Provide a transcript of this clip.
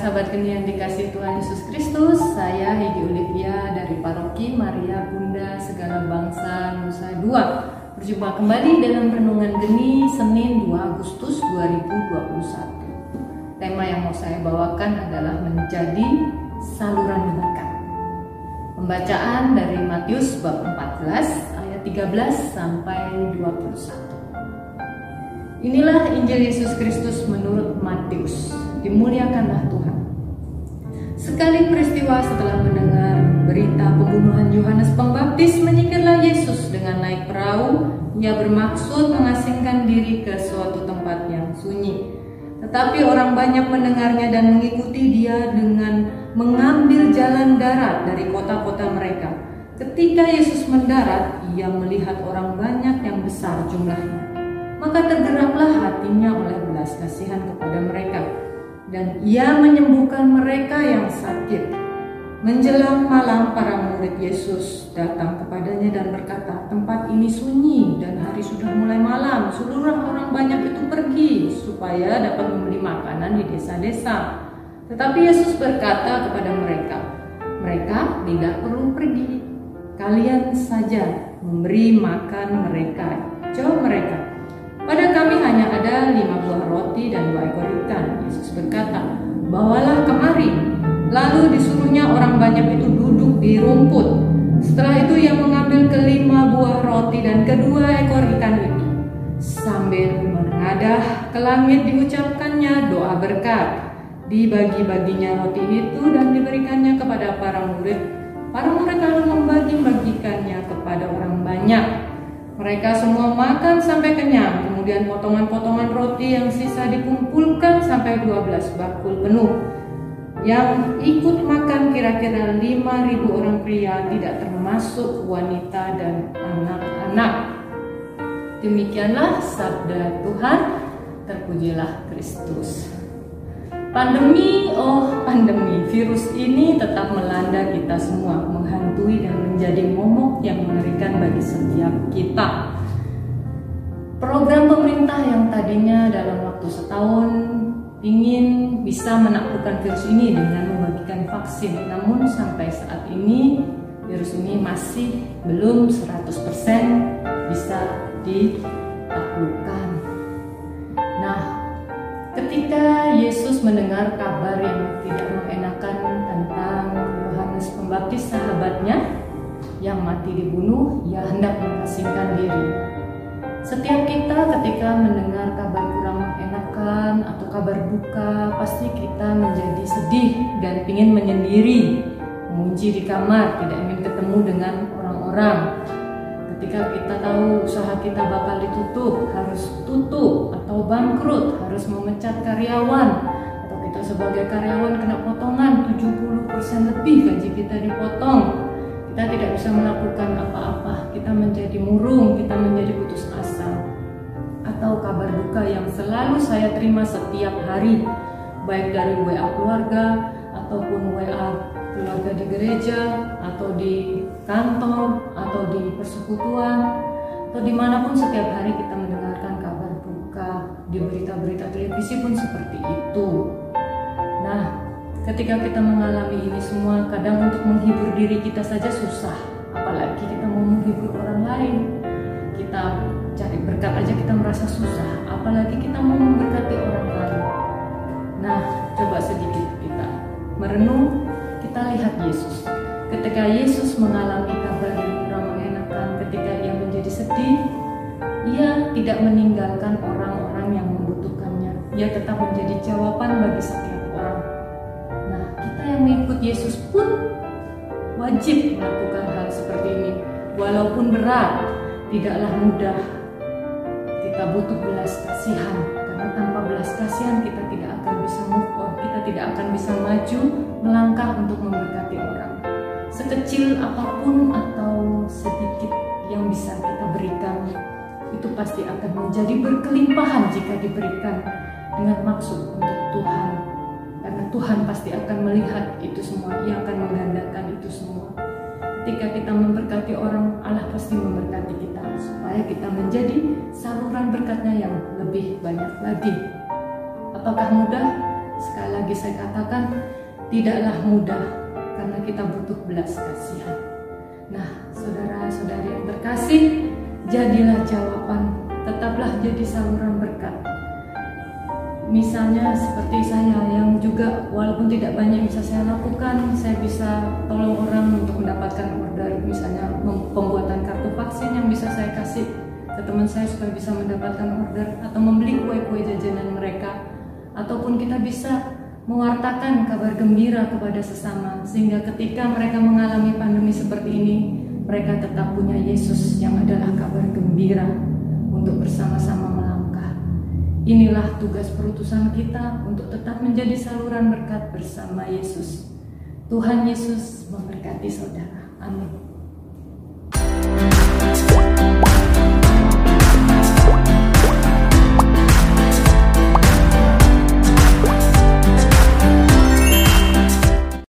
sahabat geni yang dikasih Tuhan Yesus Kristus, saya Hegi Olivia dari Paroki Maria Bunda Segala Bangsa Nusa Dua. Berjumpa kembali dalam Renungan Geni Senin 2 Agustus 2021. Tema yang mau saya bawakan adalah menjadi saluran berkat. Pembacaan dari Matius bab 14 ayat 13 sampai 21. Inilah Injil Yesus Kristus menurut Matius. Dimuliakanlah Tuhan. Sekali peristiwa setelah mendengar berita pembunuhan Yohanes Pembaptis, menyingkirlah Yesus dengan naik perahu. Ia bermaksud mengasingkan diri ke suatu tempat yang sunyi. Tetapi orang banyak mendengarnya dan mengikuti dia dengan mengambil jalan darat dari kota-kota mereka. Ketika Yesus mendarat, ia melihat orang banyak yang besar jumlahnya maka tergeraklah hatinya oleh belas kasihan kepada mereka dan ia menyembuhkan mereka yang sakit. Menjelang malam para murid Yesus datang kepadanya dan berkata, tempat ini sunyi dan hari sudah mulai malam. Seluruh orang banyak itu pergi supaya dapat membeli makanan di desa-desa. Tetapi Yesus berkata kepada mereka, mereka tidak perlu pergi. Kalian saja memberi makan mereka. Jawab mereka, pada kami hanya lima buah roti dan dua ekor ikan. Yesus berkata, bawalah kemari. Lalu disuruhnya orang banyak itu duduk di rumput. Setelah itu ia mengambil kelima buah roti dan kedua ekor ikan itu. Sambil menengadah ke langit diucapkannya doa berkat. Dibagi-baginya roti itu dan diberikannya kepada para murid. Para murid lalu membagi-bagikannya kepada orang banyak. Mereka semua makan sampai kenyang, kemudian potongan-potongan roti yang sisa dikumpulkan sampai 12 bakul penuh. Yang ikut makan kira-kira 5.000 orang pria tidak termasuk wanita dan anak-anak. Demikianlah sabda Tuhan, terpujilah Kristus. Pandemi, oh pandemi, virus ini tetap melanda kita semua, menghantui dan menjadi momok yang mengerikan bagi setiap kita. Program yang tadinya dalam waktu setahun ingin bisa menaklukkan virus ini dengan membagikan vaksin, namun sampai saat ini virus ini masih belum 100% bisa ditaklukkan. Nah, Ketika Yesus mendengar kabar yang tidak mengenakan tentang Yohanes Pembaptis sahabatnya yang mati dibunuh, ia hendak mengasingkan diri. Setiap kita ketika mendengar kabar kurang mengenakan atau kabar duka, pasti kita menjadi sedih dan ingin menyendiri, mengunci di kamar, tidak ingin ketemu dengan orang-orang. Ketika kita tahu usaha kita bakal ditutup, harus tutup atau bangkrut, harus memecat karyawan. Atau kita sebagai karyawan kena potongan 70% lebih gaji kita dipotong. Kita tidak bisa melakukan apa-apa, selalu saya terima setiap hari, baik dari WA keluarga ataupun WA keluarga di gereja atau di kantor atau di persekutuan atau di mana pun setiap hari kita mendengarkan kabar duka di berita-berita televisi pun seperti itu. Nah, ketika kita mengalami ini semua, kadang untuk menghibur diri kita saja susah, apalagi kita mau menghibur orang lain. Kita cari berkat aja kita merasa susah, apalagi kita mau memberkati orang lain. Nah, coba sedikit kita merenung kita lihat Yesus. Ketika Yesus mengalami kabar yang kurang mengenakan, ketika ia menjadi sedih, ia tidak meninggalkan orang-orang yang membutuhkannya. Ia tetap menjadi jawaban bagi setiap orang. Nah, kita yang mengikut Yesus pun wajib melakukan hal seperti ini. Walaupun berat, tidaklah mudah. Kita butuh belas kasihan, karena tanpa belas kasihan kita tidak akan bisa move on, kita tidak akan bisa maju melangkah untuk memberkati orang. Sekecil apa pun atau sedikit yang bisa kita berikan, itu pasti akan menjadi berkelimpahan jika diberikan dengan maksud untuk Tuhan. Karena Tuhan pasti akan melihat itu semua, Ia akan menggandakan itu semua. Ketika kita memberkati orang, Allah pasti memberkati kita supaya kita menjadi saluran berkatnya yang lebih banyak lagi. Apakah mudah? sekali lagi saya katakan tidaklah mudah karena kita butuh belas kasihan. Nah, saudara-saudari yang terkasih, jadilah jawaban, tetaplah jadi saluran berkat. Misalnya seperti saya yang juga walaupun tidak banyak bisa saya lakukan, saya bisa tolong orang untuk mendapatkan order misalnya pembuatan kartu vaksin yang bisa saya kasih ke teman saya supaya bisa mendapatkan order atau membeli kue-kue jajanan mereka ataupun kita bisa mewartakan kabar gembira kepada sesama sehingga ketika mereka mengalami pandemi seperti ini mereka tetap punya Yesus yang adalah kabar gembira untuk melangkah. Inilah tugas perutusan kita untuk tetap menjadi saluran berkat bersama Yesus. Tuhan Yesus memberkati saudara. Amin.